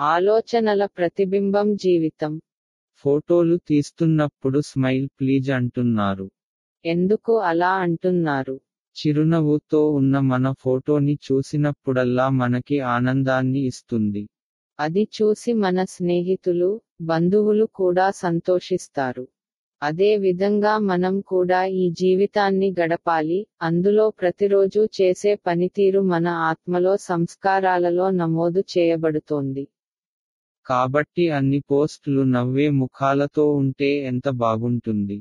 ఆలోచనల ప్రతిబింబం జీవితం. ఫోటోలు తీస్తున్నప్పుడు స్మైల్ ప్లీజ్ అంటున్నారు. ఎందుకు అలా అంటున్నారు? చిరునవ్వుతో ఉన్న మన ఫోటోని చూసినప్పుడల్లా మనకి ఆనందాన్ని ఇస్తుంది. అది చూసి మన స్నేహితులు బంధువులు కూడా సంతోషిస్తారు. అదే విధంగా మనం కూడా ఈ జీవితాన్ని గడపాలి అందులో ప్రతిరోజు చేసే పనితీరు మన ఆత్మలో సంస్కారాలలో నమోదు చేయబడుతోంది. కాబట్టి అన్ని పోస్టులు నవ్వే ముఖాలతో ఉంటే ఎంత బాగుంటుంది.